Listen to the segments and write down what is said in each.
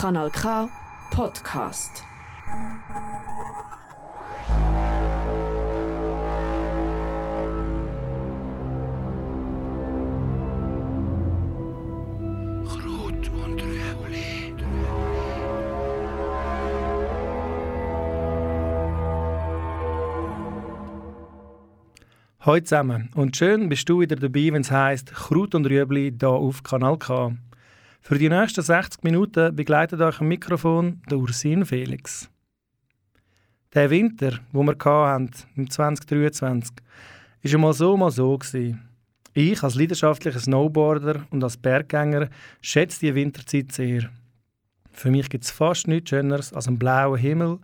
Kanal K Podcast. Krut und Rüebli. Hallo zusammen und schön bist du wieder dabei, wenn es heisst Kraut und Rüebli hier auf Kanal K. Für die nächsten 60 Minuten begleitet euch am Mikrofon der Ursin Felix. Der Winter, wo wir hatten, im 2023, war mal so, mal so. Gewesen. Ich als leidenschaftlicher Snowboarder und als Berggänger schätze die Winterzeit sehr. Für mich gibt es fast nichts Schöneres als einen blauen Himmel,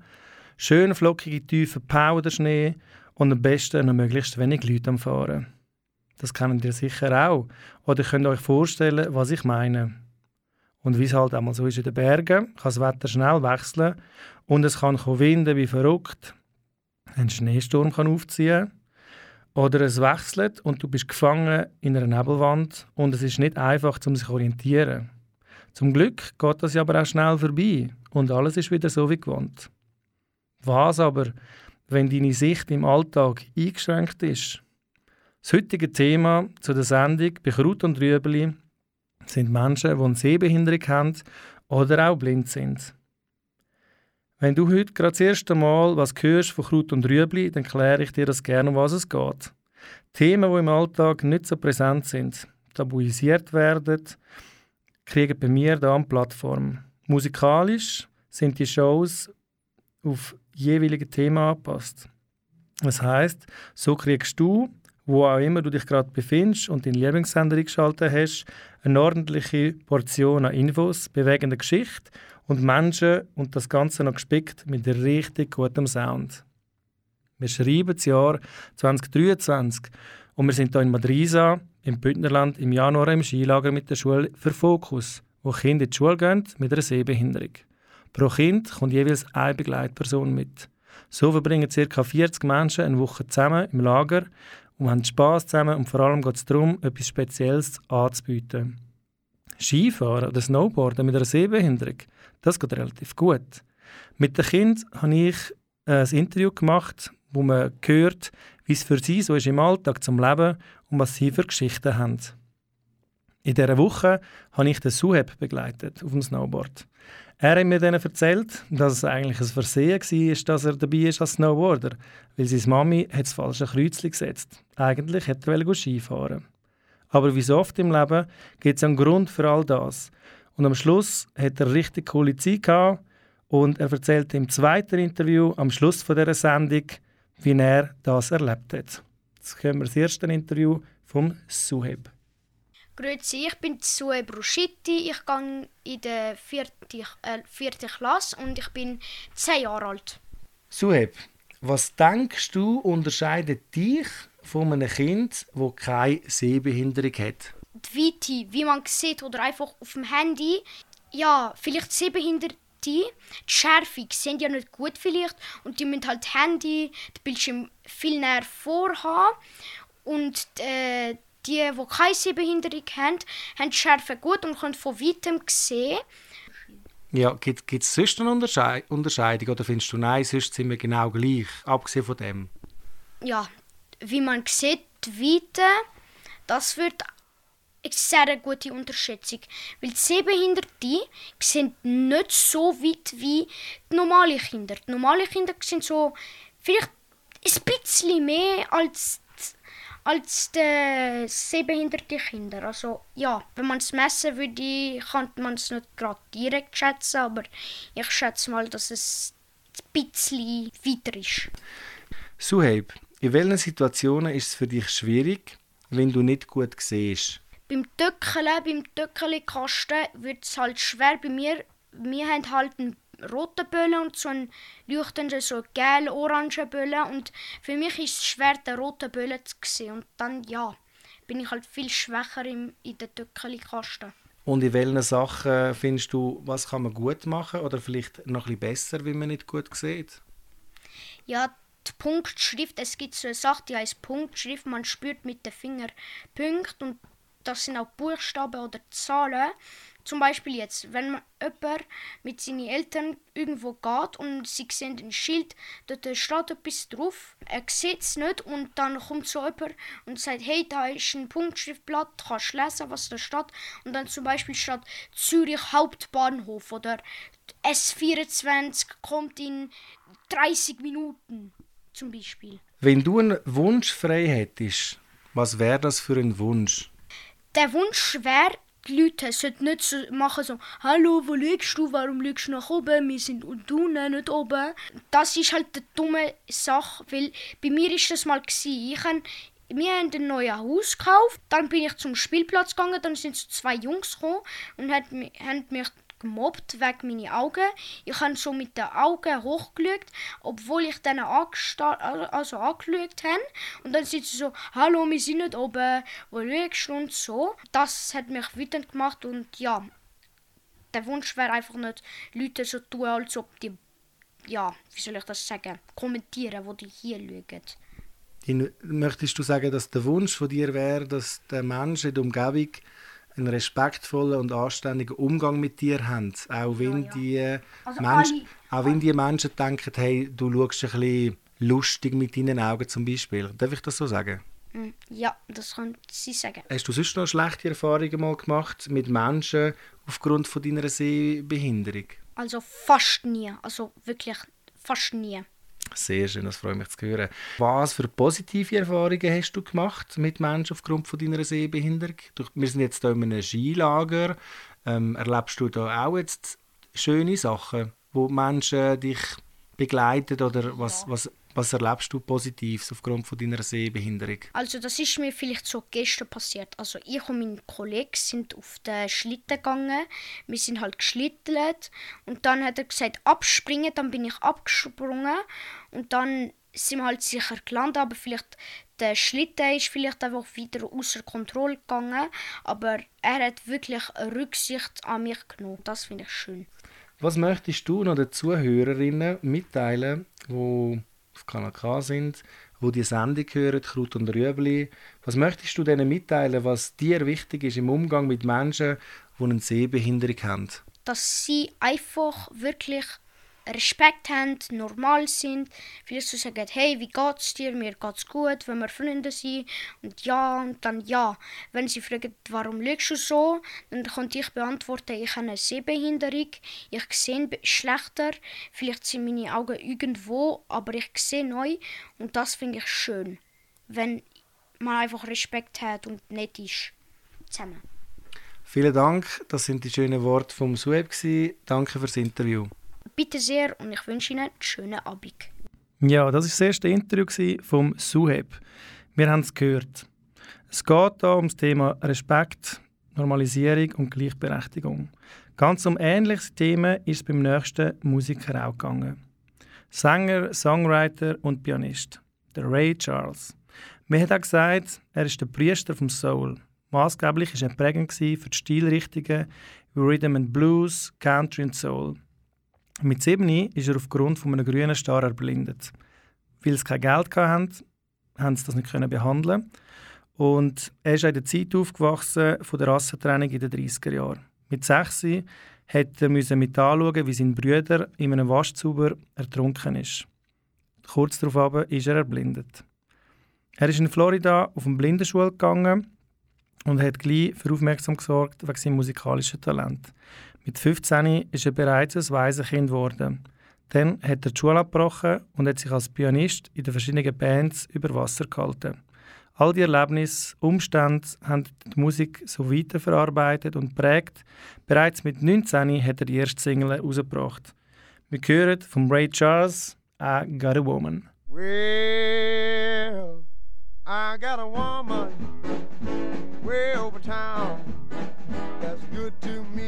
schön flockige, tiefe Powderschnee und am besten noch möglichst wenig Leute am Fahren. Das kennt ihr sicher auch. Oder könnt euch vorstellen, was ich meine. Und wie es halt einmal so ist in den Bergen, kann das Wetter schnell wechseln und es kann winden wie verrückt. Ein Schneesturm kann aufziehen oder es wechselt und du bist gefangen in einer Nebelwand und es ist nicht einfach, um sich zu orientieren. Zum Glück geht das aber auch schnell vorbei und alles ist wieder so wie gewohnt. Was aber, wenn deine Sicht im Alltag eingeschränkt ist? Das heutige Thema zu der Sendung bei Kraut und Rüebli sind Menschen, die eine Sehbehinderung haben oder auch blind sind. Wenn du heute gerade das erste Mal was hörst von Kraut und Rüebli, dann kläre ich dir das gerne, um was es geht. Themen, die im Alltag nicht so präsent sind, tabuisiert werden, kriegen bei mir hier eine Plattform. Musikalisch sind die Shows auf jeweilige Thema angepasst. Das heißt, so kriegst du, wo auch immer du dich gerade befindest und deinen Lieblingssender eingeschaltet hast, eine ordentliche Portion an Infos, bewegender Geschichte und Menschen und das Ganze noch gespickt mit richtig gutem Sound. Wir schreiben das Jahr 2023 und wir sind hier in Madrisa, im Bündnerland, im Januar im Skilager mit der Schule für Fokus, wo Kinder in die Schule gehen mit einer Sehbehinderung. Pro Kind kommt jeweils eine Begleitperson mit. So verbringen ca. 40 Menschen eine Woche zusammen im Lager und haben Spass zusammen und vor allem geht es darum, etwas Spezielles anzubieten. Skifahren oder Snowboarden mit einer Sehbehinderung, das geht relativ gut. Mit den Kindern habe ich ein Interview gemacht, wo man hört, wie es für sie so ist im Alltag zum Leben und was sie für Geschichten haben. In dieser Woche habe ich den Suheb begleitet auf dem Snowboard. Er hat mir dann erzählt, dass es eigentlich ein Versehen war, dass er dabei ist als Snowboarder, weil seine Mami hat das falsche Kreuzchen gesetzt. Eigentlich hätte er Skifahren Aber wie so oft im Leben gibt es einen Grund für all das. Und am Schluss hat er richtig coole Zeit gehabt und er erzählt im zweiten Interview am Schluss von dieser Sendung, wie er das erlebt hat. Jetzt kommen wir das erste Interview vom Suheb. Grüezi, ich bin Sue Bruschitti. Ich gehe in der vierten, äh, vierten Klasse und ich bin zehn Jahre alt. Suheb, was denkst du unterscheidet dich von einem Kind, das keine Sehbehinderung hat? Die Weite, wie man sieht oder einfach auf dem Handy, ja, vielleicht Sehbehinderte, die Schärfe sehen ja nicht gut vielleicht und die müssen halt Handy, das Bildschirm viel näher vorhaben und äh, die, die keine Sehbehinderung haben, haben die Schärfe gut und können von weitem sehen. Ja, gibt es sonst eine Unterschei Unterscheidung oder findest du, nein, sonst sind wir genau gleich, abgesehen von dem? Ja, wie man sieht, die Weite, das wird eine sehr gute Unterschätzung. Weil die Sehbehinderte sind nicht so weit wie die normalen Kinder. Die normalen Kinder sind so vielleicht ein bisschen mehr als als die sehbehinderte Kinder. Also ja, wenn man es messen würde, kann man es nicht gerade direkt schätzen, aber ich schätze mal, dass es ein bisschen weiter ist. Suheib, in welchen Situationen ist es für dich schwierig, wenn du nicht gut siehst? Beim Töckeln, beim Töckelkasten wird es halt schwer bei mir. Wir haben halt einen rote Bölle und so ein leuchtender, so gel-orange Bölle. Und für mich ist es schwer, den roten Bölle zu sehen. Und dann, ja, bin ich halt viel schwächer im, in der Töckeli-Kasten. Und in welchen Sachen findest du, was kann man gut machen oder vielleicht noch ein bisschen besser, wenn man nicht gut sieht? Ja, die Punktschrift, es gibt so eine Sache, die heißt Punktschrift. Man spürt mit den Fingern Punkte und das sind auch Buchstaben oder Zahlen. Zum Beispiel jetzt, wenn man jemand mit seinen Eltern irgendwo geht und sie sehen ein Schild, dort steht etwas drauf, er sieht es nicht und dann kommt so jemand und sagt, hey, da ist ein Punktschriftblatt, kannst lesen, was da steht. Und dann zum Beispiel steht Zürich Hauptbahnhof oder S24 kommt in 30 Minuten zum Beispiel. Wenn du einen Wunsch frei hättest, was wäre das für ein Wunsch? Der Wunsch wäre, die Leute sollten nicht so machen so, hallo, wo liegst du, warum liegst du nach oben, wir sind unten, nicht oben. Das ist halt eine dumme Sache, weil bei mir ist das mal gewesen. Ich hab, wir haben ein neues Haus gekauft, dann bin ich zum Spielplatz gegangen, dann sind so zwei Jungs gekommen und haben mich gemobbt wegen meinen Augen. Ich habe so mit den Augen hochgeschaut, obwohl ich denen also angeschaut habe. Und dann sind sie so, hallo, wir sind nicht oben, wo schaust du und so. Das hat mich wütend gemacht und ja, der Wunsch wäre einfach nicht, Leute so tun, als ob die, ja, wie soll ich das sagen, kommentieren, wo die hier schauen. Möchtest du sagen, dass der Wunsch von dir wäre, dass der Mensch in der Umgebung einen respektvollen und anständigen Umgang mit dir haben. Auch wenn, ja, ja. Die, also Menschen, auch wenn die Menschen denken, hey, du schaust ein bisschen lustig mit deinen Augen zum Beispiel. Darf ich das so sagen? Mm, ja, das kann sie sagen. Hast du sonst noch schlechte Erfahrungen mal gemacht mit Menschen aufgrund von deiner Sehbehinderung? Also fast nie. Also wirklich fast nie. Sehr schön, das freut mich zu hören. Was für positive Erfahrungen hast du gemacht mit Menschen aufgrund von deiner Sehbehinderung? Wir sind jetzt hier in einem Skilager. Ähm, erlebst du da auch jetzt schöne Sachen, wo Menschen dich begleiten oder was, ja. was was erlebst du Positives aufgrund von deiner Sehbehinderung? Also das ist mir vielleicht so gestern passiert. Also ich und mein Kollege sind auf den Schlitten gegangen. Wir sind halt geschlittelt und dann hat er gesagt abspringen. Dann bin ich abgesprungen und dann sind wir halt sicher gelandet, aber vielleicht der Schlitten ist vielleicht einfach wieder außer Kontrolle gegangen, aber er hat wirklich Rücksicht an mich genommen. Das finde ich schön. Was möchtest du noch den Zuhörerinnen mitteilen, die auf Kanal K sind, wo die Sendung hören, Kraut und Rüebli. Was möchtest du denen mitteilen, was dir wichtig ist im Umgang mit Menschen, die eine Sehbehinderung haben? Dass sie einfach wirklich Respekt haben, normal sind. Vielleicht zu sagen, hey, wie geht's dir? Mir geht's gut, wenn wir Freunde sind. Und ja, und dann ja. Wenn sie fragen, warum lügst du so, dann kann ich beantworten, ich habe eine Sehbehinderung, ich sehe schlechter, vielleicht sind meine Augen irgendwo, aber ich sehe neu und das finde ich schön. Wenn man einfach Respekt hat und nett ist. Zusammen. Vielen Dank, das sind die schönen Worte vom Sueb. Danke fürs Interview. Bitte sehr und ich wünsche Ihnen einen schönen Abend. Ja, das war das erste Interview vom Suheb. Wir haben es gehört. Es geht hier um das Thema Respekt, Normalisierung und Gleichberechtigung. Ganz um ähnliches Thema ist es beim nächsten Musiker auch gegangen. Sänger, Songwriter und Pianist, der Ray Charles. Mir hat auch gesagt, er ist der Priester vom Soul. Maßgeblich war er prägend für die Stilrichtungen wie Rhythm and Blues, Country und Soul. Mit 7 ist er aufgrund von einem grünen Star erblindet. Weil sie kein Geld hatten, haben sie das nicht behandeln und er ist in der Zeit aufgewachsen von der Rassentrennung in den 30er Jahren. Mit 6 musste er mit anschauen, wie sein Bruder in einem Waschzuber ertrunken ist. Kurz darauf ist er erblindet. Er ist in Florida auf eine Blindenschule gegangen und hat gleich für Aufmerksamkeit gesorgt wegen seinem musikalischen Talent. Mit 15 ist er bereits ein Waisenkind geworden. Dann hat er die Schule abgebrochen und hat sich als Pianist in den verschiedenen Bands über Wasser gehalten. All die Erlebnisse, Umstände haben die Musik so weiterverarbeitet und prägt. Bereits mit 19 hat er die erste Single herausgebracht. Wir hören von Ray Charles «I Got a Woman». Well, I got a woman way over town that's good to me.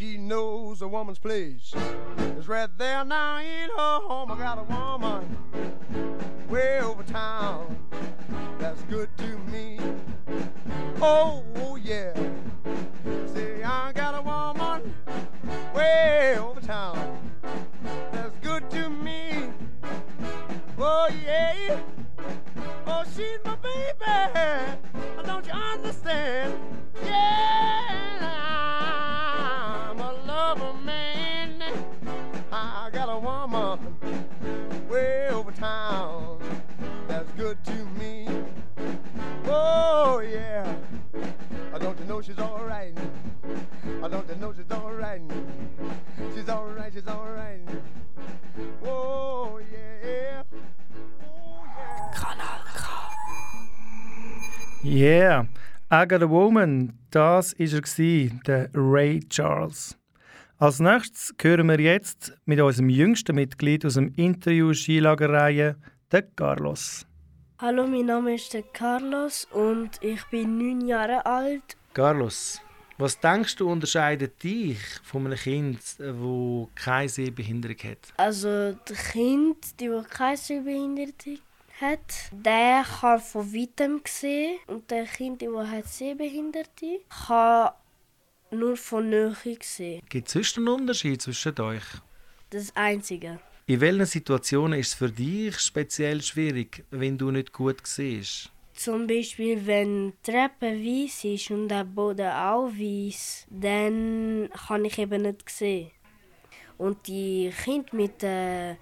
She knows a woman's place is right there now in her home. I got a woman way over town that's good to me. Oh, yeah. Say I got a woman way over town that's good to me. Oh yeah. Oh, she's my baby. Don't you understand? Yeah, know she's alright. I don't you know she's alright. She's alright, she's alright. Oh yeah. Oh yeah. Yeah, I Got a Woman, das war er, gewesen, der Ray Charles. Als nächstes hören wir jetzt mit unserem jüngsten Mitglied aus dem Interview Skilagerreihe, den Carlos. Hallo, mein Name ist der Carlos und ich bin neun Jahre alt. Carlos, was denkst du unterscheidet dich von einem Kind, das keine Sehbehinderung hat? Also, das Kind, die keine Sehbehinderung hat, der kann von weitem sehen und der Kind, der hat Sehbehinderte, kann nur von Nähe sehen. Gibt es sonst einen Unterschied zwischen euch? Das Einzige. In welchen Situationen ist es für dich speziell schwierig, wenn du nicht gut siehst? Zum Beispiel, wenn die Treppe weiß ist und der Boden auch weiß, dann kann ich eben nicht sehen. Und die Kinder mit äh,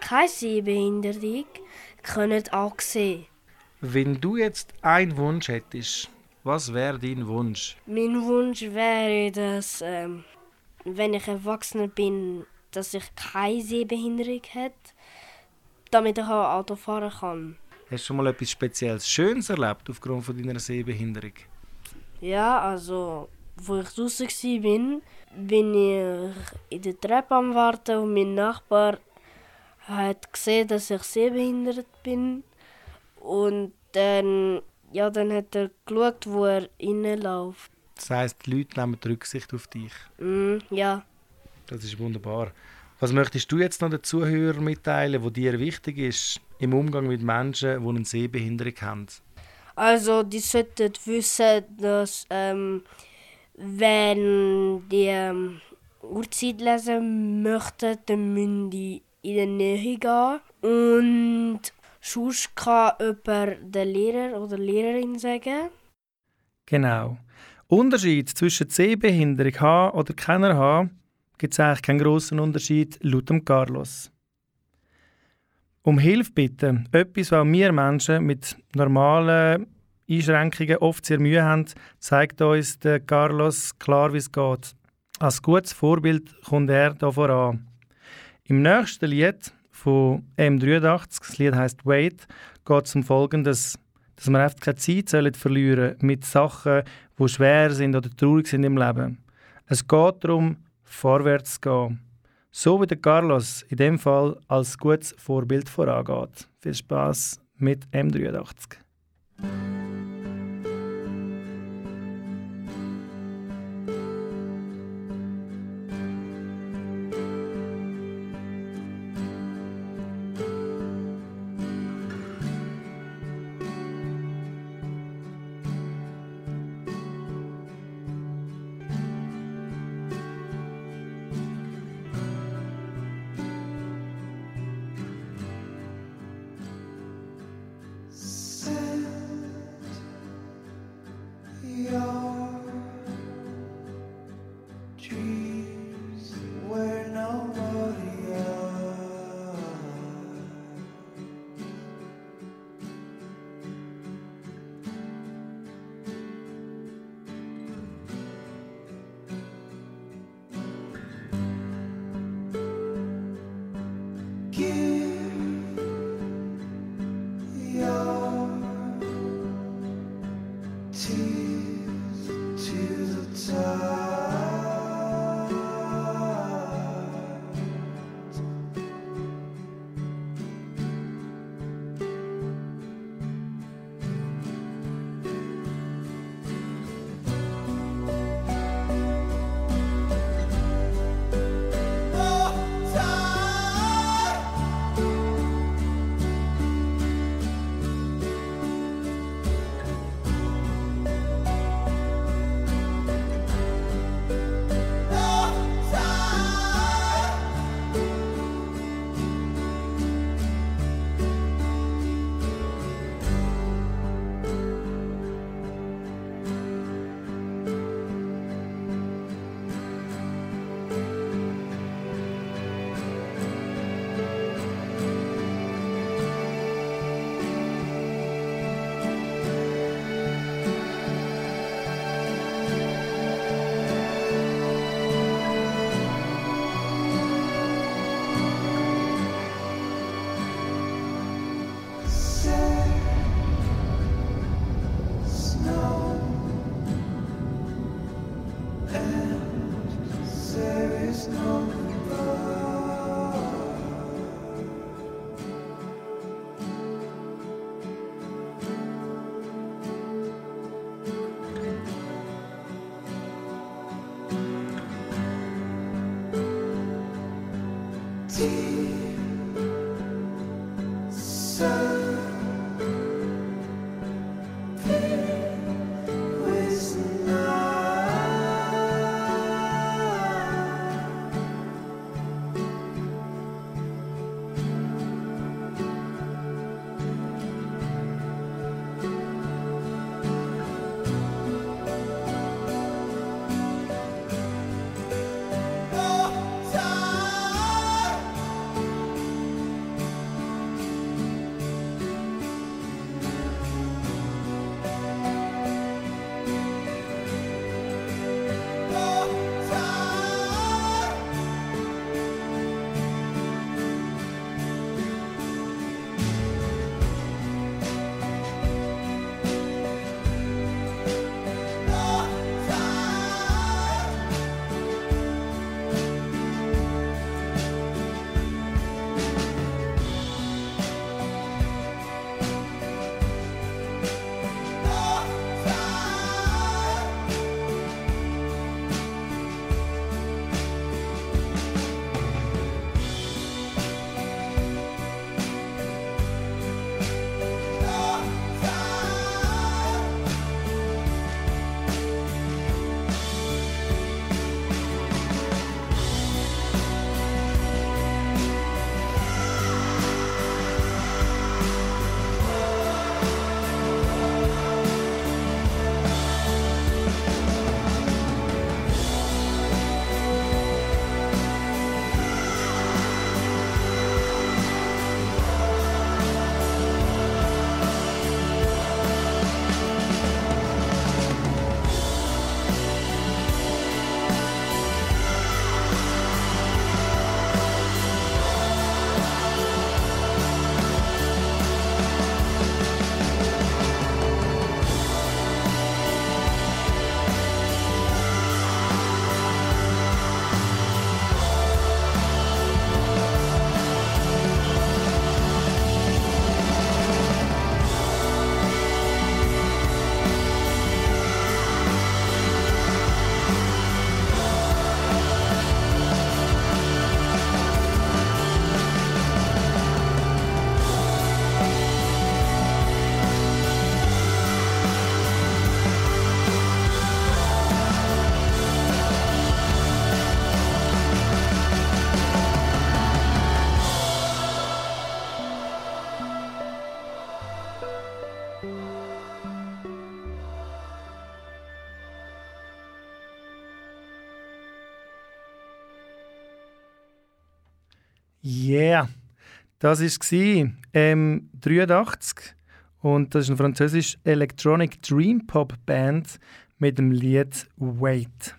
keiner Sehbehinderung können auch sehen. Wenn du jetzt einen Wunsch hättest, was wäre dein Wunsch? Mein Wunsch wäre, dass, ähm, wenn ich erwachsen bin, dass ich keine Sehbehinderung hätte, damit ich auch Auto fahren kann. Hast du schon mal etwas Spezielles Schönes erlebt aufgrund von deiner Sehbehinderung? Ja, also, wo ich draußen war, bin, ich in der Treppe am Warten und mein Nachbar hat gesehen, dass ich sehbehindert bin. Und dann, ja, dann hat er geschaut, wo er reinläuft. Das heisst, die Leute nehmen die Rücksicht auf dich. Mm, ja, Das ist wunderbar. Was möchtest du jetzt noch den Zuhörern mitteilen, wo dir wichtig ist im Umgang mit Menschen, die eine Sehbehinderung haben? also die sollten wissen, dass ähm, wenn die ähm, Uhrzeit lesen möchten, dann müssen die in die Nähe gehen. Und sonst kann jemand der Lehrer oder Lehrerin sagen. Genau. Unterschied zwischen Sehbehinderung haben oder keiner haben, gibt es eigentlich keinen grossen Unterschied laut dem Carlos. Um Hilfe bitten, etwas, was wir Menschen mit normalen Einschränkungen oft sehr Mühe haben, zeigt uns der Carlos klar, wie es geht. Als gutes Vorbild kommt er hier voran. Im nächsten Lied von M83, das Lied heißt Wait, geht es um Folgendes, dass wir einfach keine Zeit sollen verlieren mit Sachen, die schwer sind oder traurig sind im Leben. Es geht darum, vorwärts zu gehen. So wie der Carlos in dem Fall als gutes Vorbild vorangeht. Viel Spaß mit M83. Das war ähm, 83 und das ist eine französische Electronic Dream Pop Band mit dem Lied Wait.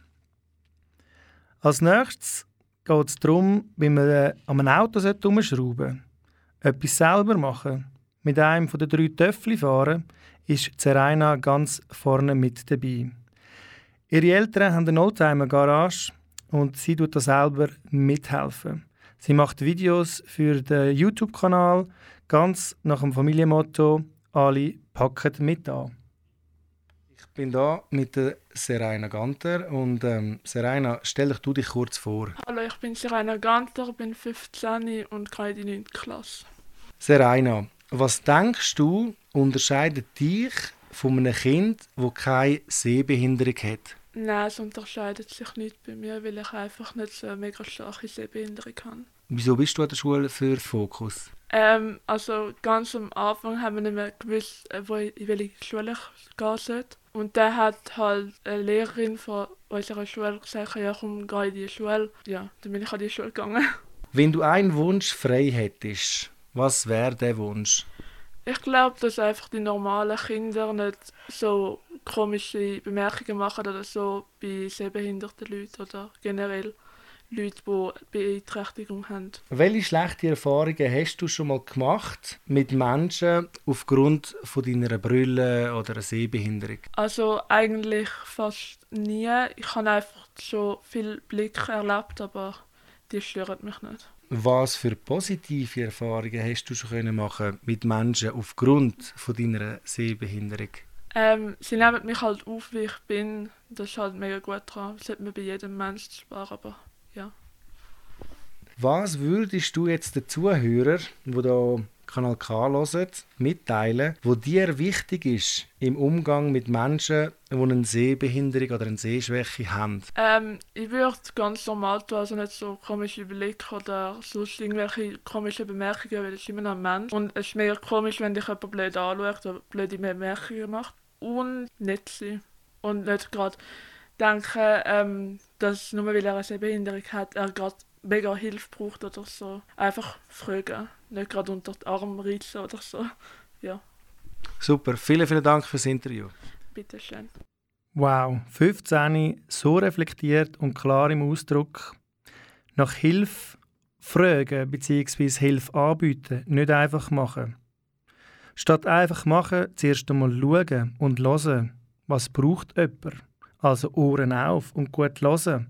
Als nächstes geht es darum, wie man äh, an einem Auto herumschrauben sollte. Etwas selber machen. Mit einem von den drei Töffel fahren, ist Zeraina ganz vorne mit dabei. Ihre Eltern haben eine Oldtimer-Garage und sie tut da selber mithelfen. Sie macht Videos für den YouTube-Kanal, ganz nach dem Familienmotto «Alle packen mit an». Ich bin da mit der Serena Ganter und ähm, Serena, stell dich du dich kurz vor. Hallo, ich bin Serena Ganter, bin 15 und gehe in die 9. Klasse. Serena, was denkst du, unterscheidet dich von einem Kind, das keine Sehbehinderung hat? Nein, es unterscheidet sich nicht bei mir, weil ich einfach nicht so eine mega starke Sehbehinderung habe. Wieso bist du an der Schule für Fokus? Ähm, also ganz am Anfang haben wir nicht mehr gewusst, äh, wo ich, in welche Schule ich gehen sollte. Und dann hat halt eine Lehrerin von unserer Schule gesagt, ja komm, geh in die Schule. Ja, dann bin ich an die Schule gegangen. Wenn du einen Wunsch frei hättest, was wäre der Wunsch? Ich glaube, dass einfach die normalen Kinder nicht so komische Bemerkungen machen oder so bei sehbehinderten Leuten oder generell. Leute, die Beeinträchtigung haben. Welche schlechten Erfahrungen hast du schon mal gemacht mit Menschen aufgrund von deiner Brille oder einer Sehbehinderung? Also eigentlich fast nie. Ich habe einfach schon viel Blick erlebt, aber die stören mich nicht. Was für positive Erfahrungen hast du schon machen mit Menschen aufgrund von deiner Sehbehinderung? Ähm, sie nehmen mich halt auf, wie ich bin. Das ist halt mega gut dran. Das sollte man bei jedem Menschen sparen, aber ja. Was würdest du jetzt den Zuhörern, die da Kanal K hören, mitteilen, wo dir wichtig ist im Umgang mit Menschen, die eine Sehbehinderung oder eine Sehschwäche haben? Ähm, ich würde ganz normal tun, also nicht so komische Blicke oder sonst irgendwelche komischen Bemerkungen, weil ich immer noch ein Mensch Und es ist mega komisch, wenn dich jemand blöd anschaut oder blöde Bemerkungen macht. Und nett sein. Und nicht gerade denken, ähm, dass nur weil er eine Sehbehinderung hat, er gerade mega Hilfe braucht oder so. Einfach fragen. Nicht gerade unter den Arm reizen oder so. Ja, Super, vielen, vielen Dank fürs Interview. bitteschön. Wow, 15 so reflektiert und klar im Ausdruck. Nach Hilfe fragen bzw. Hilfe anbieten, nicht einfach machen. Statt einfach machen, zuerst einmal schauen und hören, was braucht jemand. Also Ohren auf und gut hören.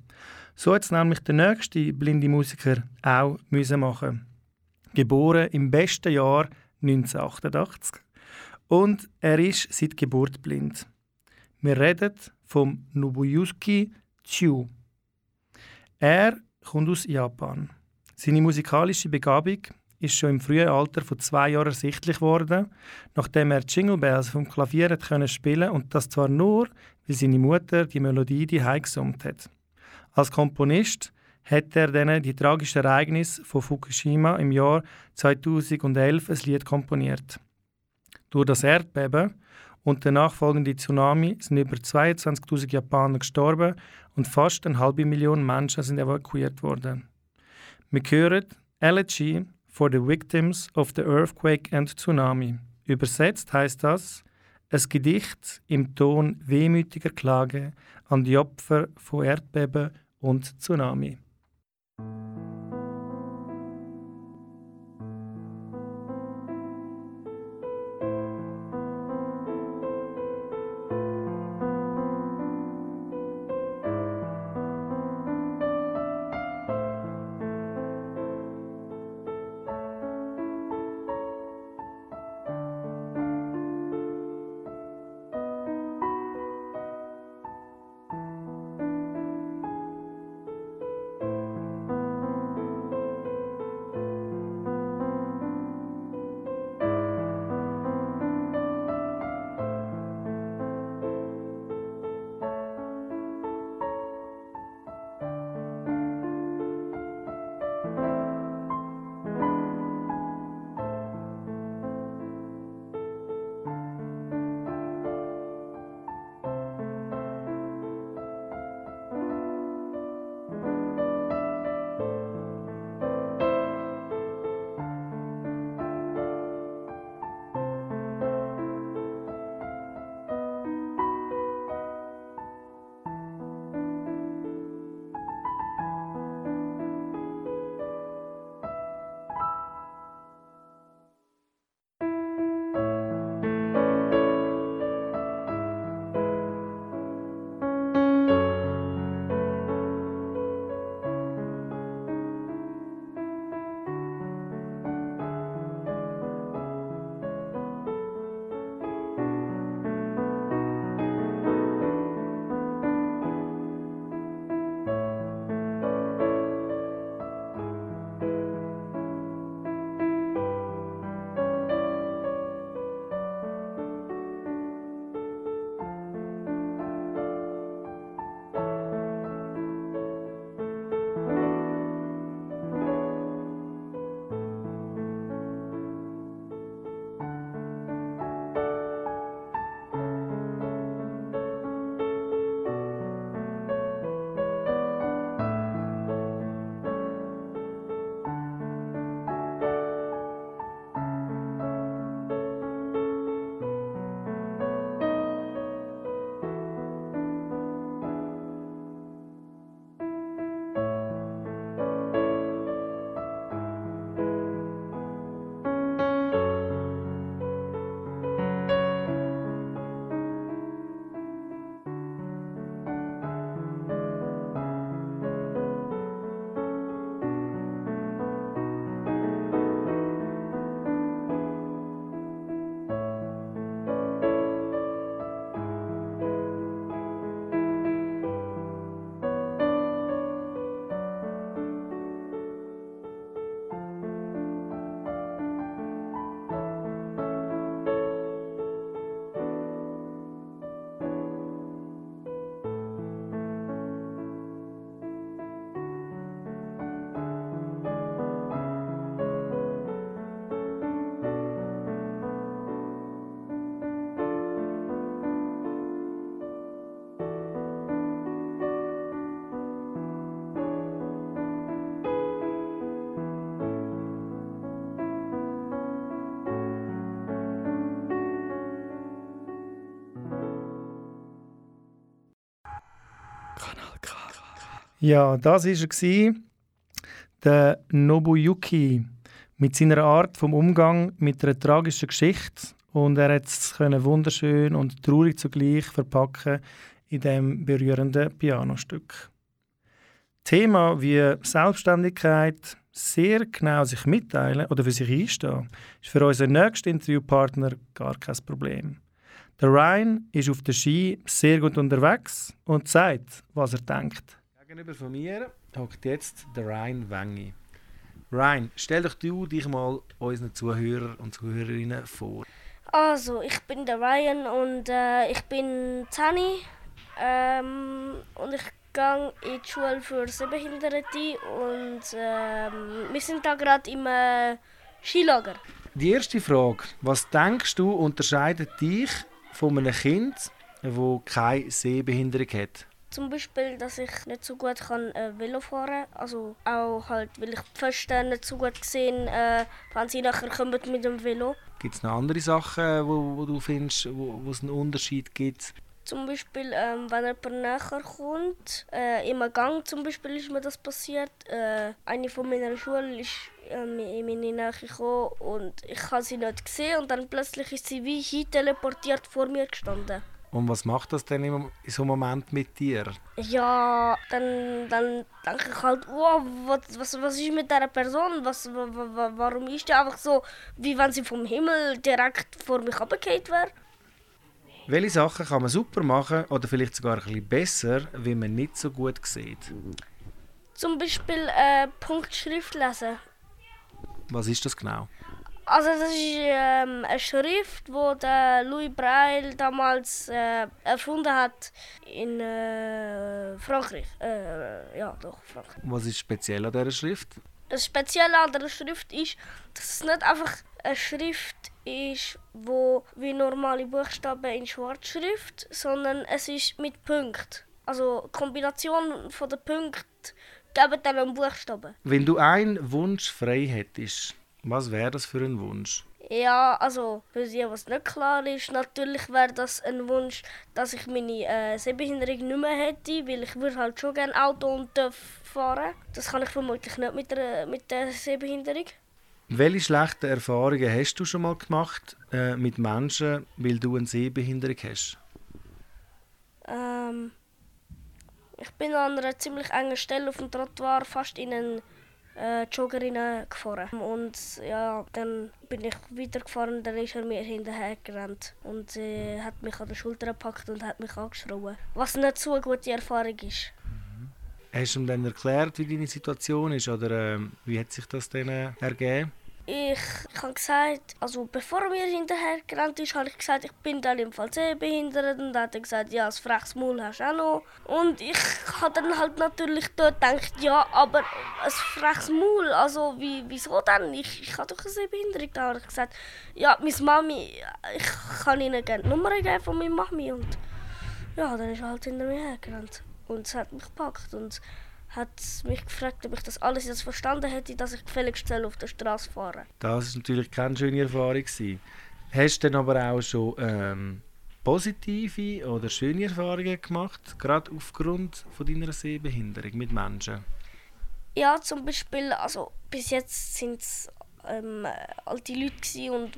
So hat es nämlich der nächste blinde Musiker auch müssen machen. Geboren im besten Jahr 1988 und er ist seit Geburt blind. Wir reden vom Nobuyuki Chiu. Er kommt aus Japan. Seine musikalische Begabung ist schon im frühen Alter von zwei Jahren ersichtlich worden, nachdem er Jingle Bells vom Klavier hat können spielen und das zwar nur, weil seine Mutter die Melodie die gesummt hat. Als Komponist hat er dann die tragischen Ereignisse von Fukushima im Jahr 2011 ein Lied komponiert. Durch das Erdbeben und der nachfolgende Tsunami sind über 22.000 Japaner gestorben und fast eine halbe Million Menschen sind evakuiert worden. Wir hören Elegy for the Victims of the Earthquake and Tsunami. Übersetzt heißt das ein Gedicht im Ton wehmütiger Klage an die Opfer von Erdbeben und Tsunami. Ja, das war er, der Nobuyuki, mit seiner Art vom Umgang mit einer tragischen Geschichte. Und er hat es wunderschön und traurig zugleich verpacken in dem berührenden Pianostück. Thema wie Selbstständigkeit, sehr genau sich mitteilen oder für sich einstehen, ist für unseren nächsten Interviewpartner gar kein Problem. Der Ryan ist auf der Ski sehr gut unterwegs und sagt, was er denkt. Gegenüber von mir hockt jetzt der Ryan Wengi. Ryan, stell dich du dich mal unseren Zuhörern und Zuhörerinnen vor. Also, ich bin der Ryan und äh, ich bin Tani ähm, und ich gehe in die Schule für Sehbehinderte und ähm, wir sind da gerade im äh, Skilager. Die erste Frage, was denkst du unterscheidet dich von einem Kind, das keine Sehbehinderung hat? Zum Beispiel, dass ich nicht so gut kann, äh, Velo fahren kann. Also auch halt, weil ich die Pfosten nicht so gut gesehen äh, wenn sie nachher kommen mit dem Velo. Gibt es noch andere Sachen, wo, wo du findest, wo, wo es einen Unterschied gibt? Zum Beispiel, ähm, wenn jemand näher kommt, äh, im Gang zum Beispiel ist mir das passiert. Äh, eine von meiner Schule ist ähm, in meine Nähe gekommen und ich habe sie nicht gesehen und dann plötzlich ist sie wie hin teleportiert vor mir gestanden. Und was macht das denn in so einem Moment mit dir? Ja, dann, dann denke ich halt, wow, was, was, was ist mit dieser Person? Was, wa, wa, warum ist die einfach so, wie wenn sie vom Himmel direkt vor mich abgekehrt wäre? Welche Sachen kann man super machen oder vielleicht sogar ein bisschen besser, wenn man nicht so gut sieht? Zum Beispiel äh, Punktschrift lesen. Was ist das genau? Also das ist ähm, eine Schrift, die der Louis Braille damals äh, erfunden hat in äh, Frankreich. Äh, ja, doch, Frankreich. Was ist speziell an dieser Schrift? Das Spezielle an der Schrift ist, dass es nicht einfach eine Schrift ist, wo wie normale Buchstaben in Schwarzschrift, sondern es ist mit Punkten. Also Kombination von den Punkten geben dann einen Buchstaben. Wenn du einen Wunsch frei hättest, was wäre das für ein Wunsch? Ja, also für sie, was nicht klar ist, natürlich wäre das ein Wunsch, dass ich meine äh, Sehbehinderung nicht mehr hätte, weil ich würde halt schon gerne Auto und TÜV fahren. Das kann ich vermutlich nicht mit der, mit der Sehbehinderung. Welche schlechten Erfahrungen hast du schon mal gemacht äh, mit Menschen, weil du eine Sehbehinderung hast? Ähm, ich bin an einer ziemlich engen Stelle auf dem Trottoir fast in einen äh, Jogger gefahren. Und ja, dann bin ich weitergefahren dann ist er mir hinterher gerannt und äh, hat mich an der Schulter gepackt und hat mich angeschrien. Was nicht so eine gute Erfahrung ist. Hast du ihm dann erklärt, wie deine Situation ist oder äh, wie hat sich das dann äh, ergeben? Ich, ich habe gesagt, also bevor mir hinterher gerannt ist, habe ich gesagt, ich bin dann im Fall sehbehindert und dann hat er gesagt, ja, das freches Maul hast du auch noch. Und ich habe dann halt natürlich dort gedacht, ja, aber ein freches Maul, also wie, wieso dann? Ich, ich habe doch eine Sehbehinderung. Da habe ich gesagt, ja, meine Mami, ich kann ihnen gerne die Nummer geben von meiner Mami und ja, dann ist er halt hinter mir hergerannt und es hat mich gepackt und hat mich gefragt, ob ich das alles jetzt verstanden hätte, dass ich gefälligst auf der Straße fahren Das ist natürlich keine schöne Erfahrung. Gewesen. Hast du dann aber auch schon ähm, positive oder schöne Erfahrungen gemacht, gerade aufgrund von deiner Sehbehinderung mit Menschen? Ja, zum Beispiel, also bis jetzt sind es ähm, alte Leute und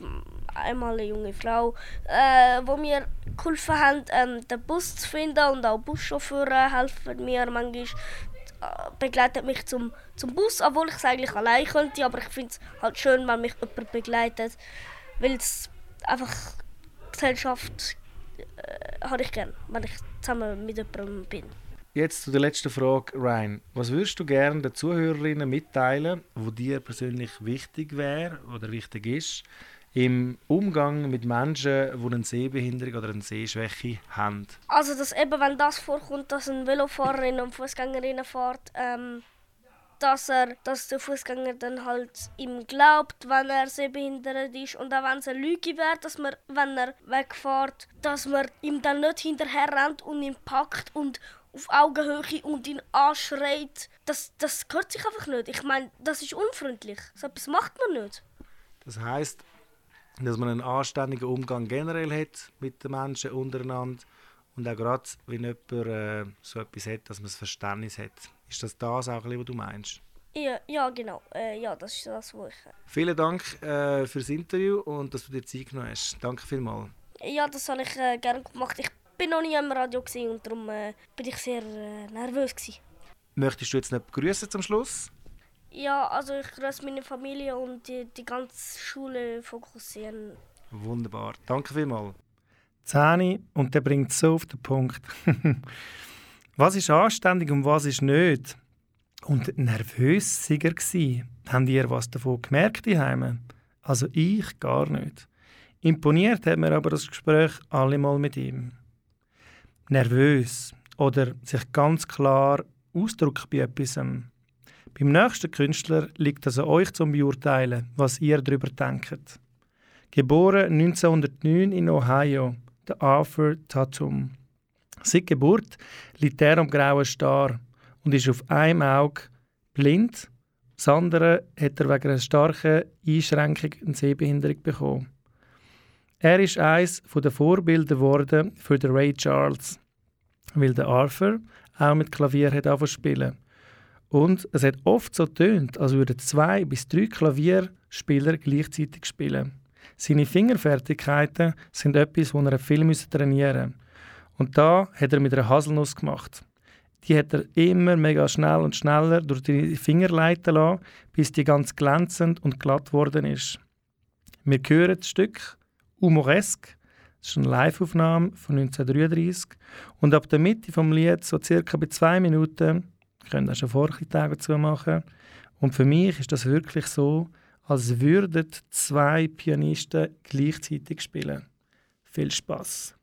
einmal eine junge Frau, äh, wo mir geholfen haben, ähm, den Bus zu finden und auch Buschauffeure helfen mir manchmal begleitet mich zum, zum Bus, obwohl ich es eigentlich allein könnte, aber ich finde es halt schön, wenn mich jemand begleitet, weil es einfach Gesellschaft äh, ich gern, wenn ich zusammen mit jemandem bin. Jetzt zu der letzten Frage, Ryan. Was würdest du gerne den Zuhörerinnen mitteilen, wo dir persönlich wichtig wäre oder wichtig ist, im Umgang mit Menschen, die eine Sehbehinderung oder eine Sehschwäche haben? Also, dass eben, wenn das vorkommt, dass ein Velofahrerin und Fußgängerinnen fährt, ähm, dass, er, dass der Fußgänger dann halt ihm glaubt, wenn er sehbehindert ist und auch wenn es eine Lüge wäre, dass man, wenn er wegfährt, dass man ihm dann nicht hinterher rennt und ihn packt und auf Augenhöhe und ihn anschreit. Das, das gehört sich einfach nicht. Ich meine, das ist unfreundlich. So etwas macht man nicht. Das heißt, dass man einen anständigen Umgang generell hat mit den Menschen untereinander Und auch gerade, wenn jemand äh, so etwas hat, dass man das Verständnis hat. Ist das das auch, was du meinst? Ja, ja genau. Äh, ja, das ist das, was ich... Vielen Dank äh, für das Interview und dass du dir Zeit genommen hast. Danke vielmals. Ja, das habe ich äh, gerne gemacht. Ich bin noch nie im Radio und darum äh, bin ich sehr äh, nervös gewesen. Möchtest du jetzt noch begrüßen zum Schluss? Ja, also ich grüße meine Familie und die, die ganze Schule fokussieren. Wunderbar. Danke vielmals. Zähne und der bringt so auf den Punkt. was ist anständig und was ist nicht? Und nervös war er. Gewesen. Habt ihr was davon gemerkt daheim? Also ich gar nicht. Imponiert hat mir aber das Gespräch allemal mit ihm. Nervös oder sich ganz klar ausdrückt bei etwas. Beim nächsten Künstler liegt es an euch zum Beurteilen, was ihr darüber denkt. Geboren 1909 in Ohio, der Arthur Tatum. Seit Geburt liegt er am grauen Star und ist auf einem Auge blind. Das andere hat er wegen einer starken Einschränkung eine Sehbehinderung bekommen. Er ist eines der Vorbilder geworden für den Ray Charles, weil der Arthur auch mit Klavier hat spielen. Und es hat oft so tönt, als würden zwei bis drei Klavierspieler gleichzeitig spielen. Seine Fingerfertigkeiten sind etwas, das er viel trainieren musste. Und da hat er mit einer Haselnuss gemacht. Die hat er immer mega schnell und schneller durch die Finger leiten lassen, bis die ganz glänzend und glatt geworden ist. Wir hören das Stück Humoresque. Das ist eine Live-Aufnahme von 1933. Und ab der Mitte des Lieds, so circa bei zwei Minuten, können auch schon Vorchtage dazu machen. Und für mich ist das wirklich so, als würden zwei Pianisten gleichzeitig spielen. Viel Spaß!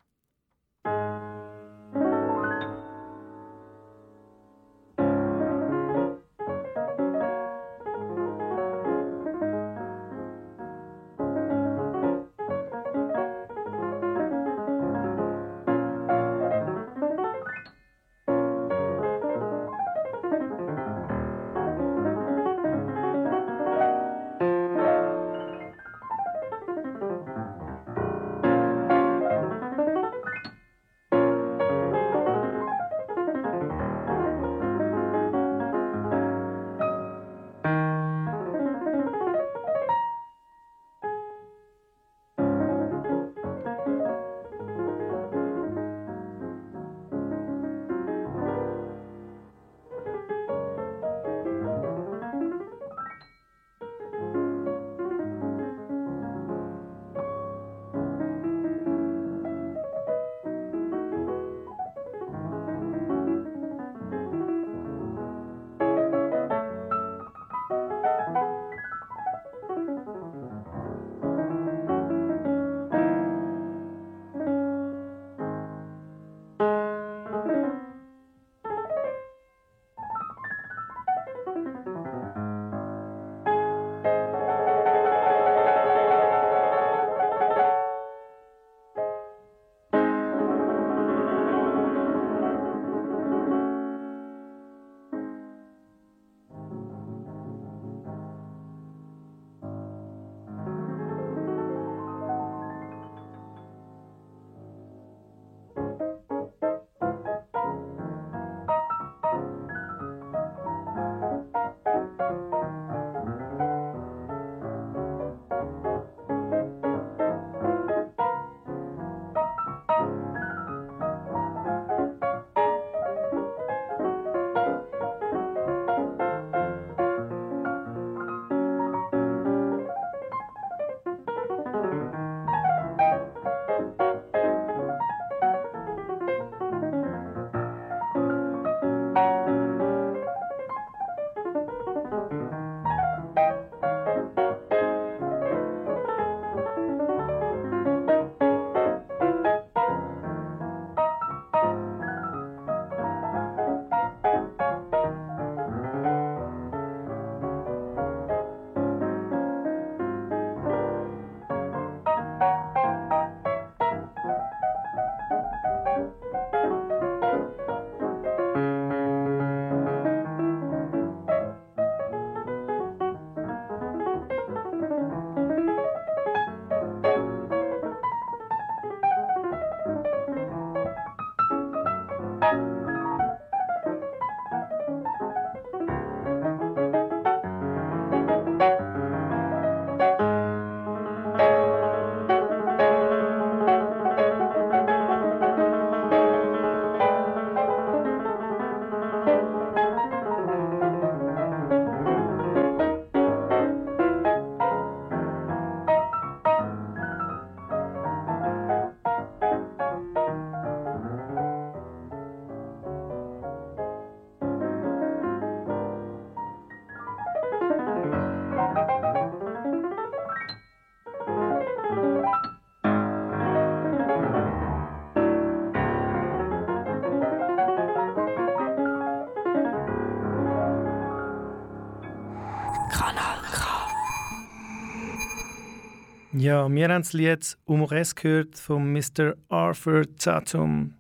Ja, wir haben das Lied «Humores» gehört von Mr. Arthur Tatum.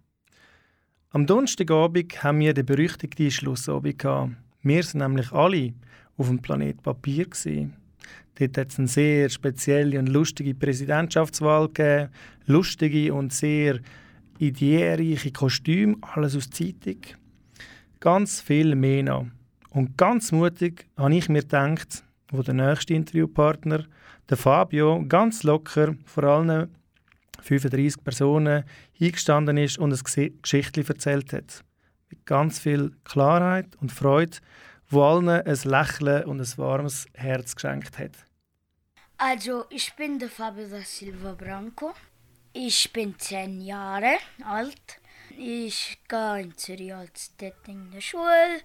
Am Donnerstagabend haben wir den berüchtigten Schlussabend gehabt. Wir sind nämlich alle auf dem Planet Papier. Gewesen. Dort hat es eine sehr spezielle und lustige Präsidentschaftswahl gegeben. Lustige und sehr ideereiche Kostüme, alles aus Zeitung. Ganz viel mehr noch. Und ganz mutig habe ich mir gedacht, wo der nächste Interviewpartner, der Fabio, ganz locker vor allen 35 Personen eingestanden ist und ein Geschichtchen erzählt hat. Mit ganz viel Klarheit und Freude, wo allen ein Lächeln und ein warmes Herz geschenkt hat. Also, ich bin der Fabio da Silva Branco. Ich bin zehn Jahre alt. Ich gehe in Zürich als in der Schule.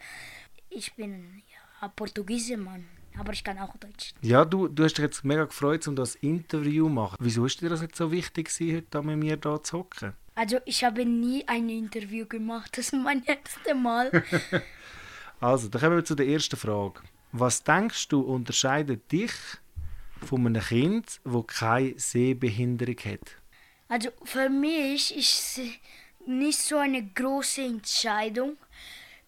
Ich bin ja, Portugiese Mann, aber ich kann auch Deutsch. Ja, du, du hast dich jetzt mega gefreut, um das Interview zu machen. Wieso ist dir das jetzt so wichtig, heute mit mir hier zu hocken? Also, ich habe nie ein Interview gemacht. Das ist mein erstes Mal. also, dann kommen wir zu der ersten Frage. Was denkst du, unterscheidet dich von einem Kind, das keine Sehbehinderung hat? Also, für mich ist es nicht so eine große Entscheidung,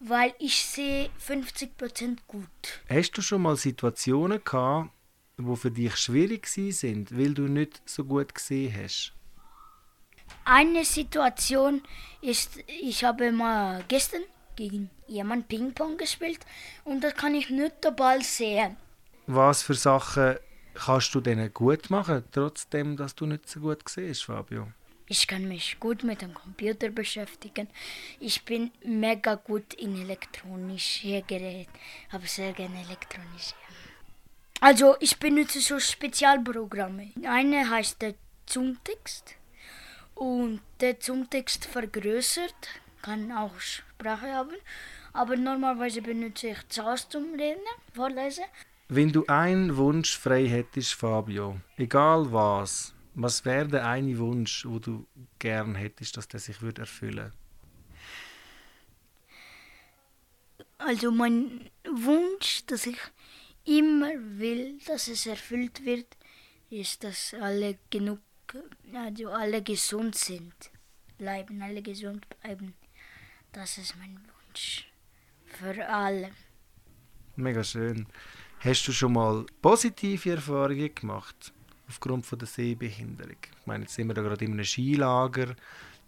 weil ich sehe 50% gut. Hast du schon mal Situationen gehabt, die für dich schwierig sind, weil du nicht so gut gesehen hast? Eine Situation ist, ich habe mal gestern gegen jemanden Ping-Pong gespielt und da kann ich nicht den Ball sehen. Was für Sachen kannst du denen gut machen, trotzdem, dass du nicht so gut siehst, Fabio? Ich kann mich gut mit dem Computer beschäftigen. Ich bin mega gut in elektronische Geräte. Habe sehr gerne elektronische. Also ich benutze so Spezialprogramme. Eine heißt der Zoomtext und der Zoomtext vergrößert, kann auch Sprache haben. Aber normalerweise benutze ich das zum Reden, Vorlesen. Wenn du einen Wunsch frei hättest, Fabio, egal was, was wäre der eine Wunsch, wo du gern hättest, dass der sich würde erfüllen? Also mein Wunsch, dass ich immer will, dass es erfüllt wird, ist, dass alle genug, also alle gesund sind, bleiben, alle gesund bleiben. Das ist mein Wunsch für alle. Mega schön. Hast du schon mal positive Erfahrungen gemacht? Aufgrund von der Sehbehinderung. Ich meine, jetzt sind wir da gerade in einem Skilager,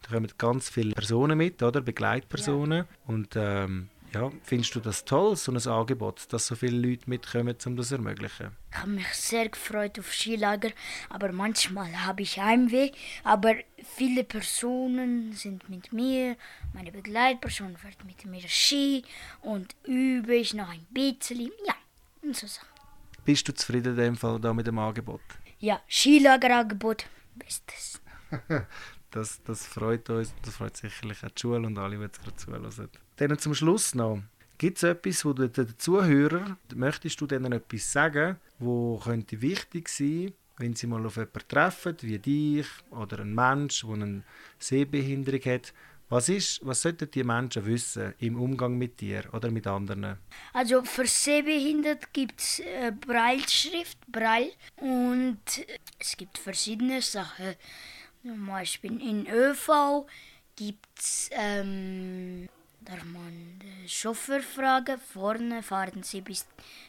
da kommen ganz viele Personen mit, oder? Begleitpersonen. Ja. Und ähm, ja, findest du das toll, so ein Angebot, dass so viele Leute mitkommen, um das zu ermöglichen? Ich habe mich sehr gefreut auf Skilager, aber manchmal habe ich Heimweh. Aber viele Personen sind mit mir, meine Begleitperson fährt mit mir Ski und übe ich noch ein bisschen. Ja, und so Sachen. Bist du zufrieden in dem Fall da mit dem Angebot? Ja, Skilagerangebot, bestes. das, das freut uns, das freut sicherlich auch die Schule und alle, die jetzt gerade zuhören. Dann zum Schluss noch. Gibt es etwas, wo du den Zuhörern, möchtest du denen etwas sagen, wo könnte wichtig sein, wenn sie mal auf jemanden treffen, wie dich oder einen Mensch, der eine Sehbehinderung hat, was, ist, was sollten die Menschen wissen im Umgang mit dir oder mit anderen? Also für Sehbehinderte gibt es äh, Breilschrift, Breil und es gibt verschiedene Sachen. Zum Beispiel in ÖV gibt es ähm, darf man den Chauffeur fragen, vorne fahren Sie bis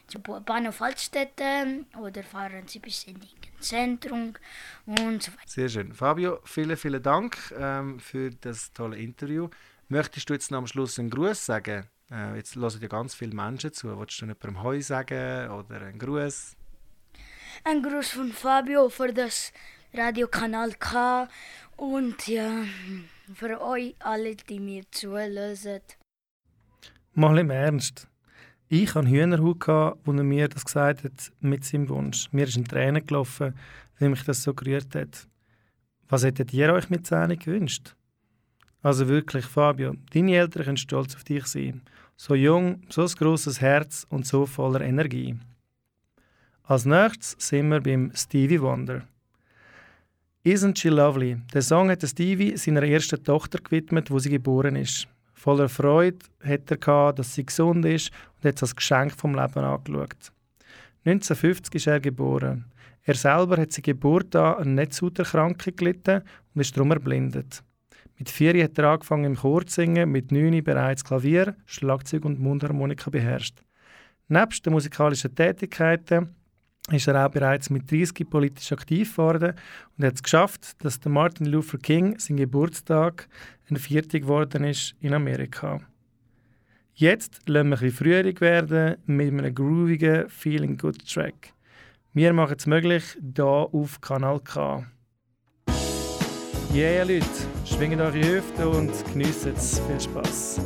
zum Bahnhof Altstädte oder fahren Sie bis in den Zentrum und so weiter. Sehr schön. Fabio, vielen, vielen Dank ähm, für das tolle Interview. Möchtest du jetzt noch am Schluss einen Gruß sagen? Äh, jetzt hören ja ganz viele Menschen zu. Wolltest du jemandem Heu sagen oder einen Gruß? Ein Gruß von Fabio für das Radiokanal K und ja, für euch alle, die mir zuhören. Mal im Ernst. Ich hatte Hühnerhaut, als er mir das gesagt hat mit seinem Wunsch. Mir ist ein Tränen gelaufen, weil mich das so gerührt hat. Was hättet ihr euch mit Zähnen gewünscht? Also wirklich, Fabio, deine Eltern können stolz auf dich sein. So jung, so ein grosses Herz und so voller Energie. Als nächstes sind wir beim Stevie Wonder. Isn't She Lovely? Der Song hat Stevie seiner ersten Tochter gewidmet, wo sie geboren ist. Voller Freude hat er gehabt, dass sie gesund ist und hat es als Geschenk vom Leben angeschaut. 1950 ist er geboren. Er selber hat seine Geburt an eine Netzhauterkrankung gelitten und ist darum erblindet. Mit vier hat er angefangen im Chor zu singen, mit neun bereits Klavier, Schlagzeug und Mundharmonika beherrscht. Nebst den musikalischen Tätigkeiten ist er auch bereits mit 30 politisch aktiv geworden und hat es geschafft, dass der Martin Luther King sein Geburtstag ein Viertel geworden ist in Amerika. Jetzt lassen wir ein früher werden mit einem groovigen Feeling Good Track. Wir machen es möglich hier auf Kanal K. Yeah, Leute, schwingt eure Hüfte und geniessen es. Viel Spaß.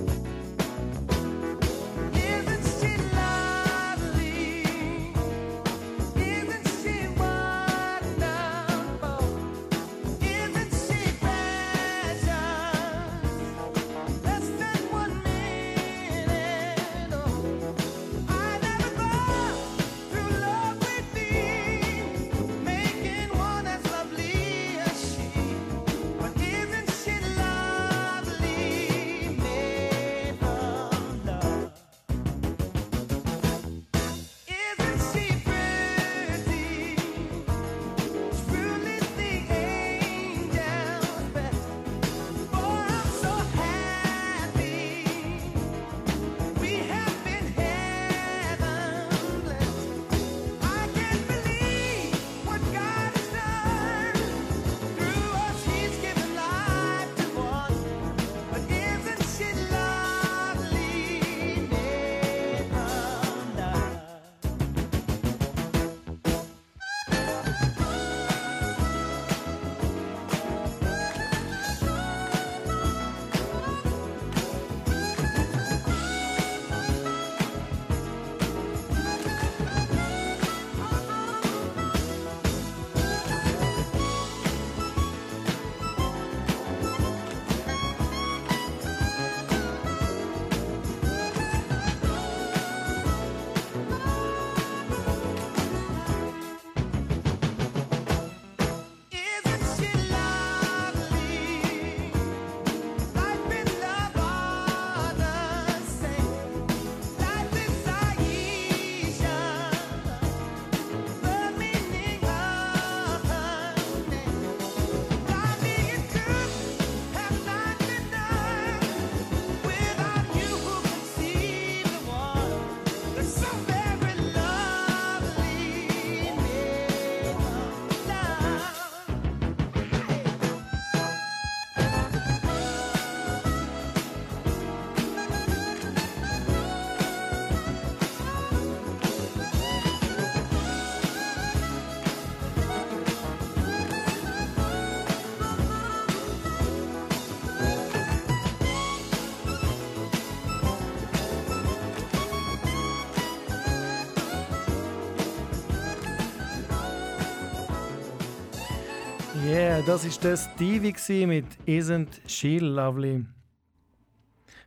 Das war der Stevie mit Isn't She Lovely.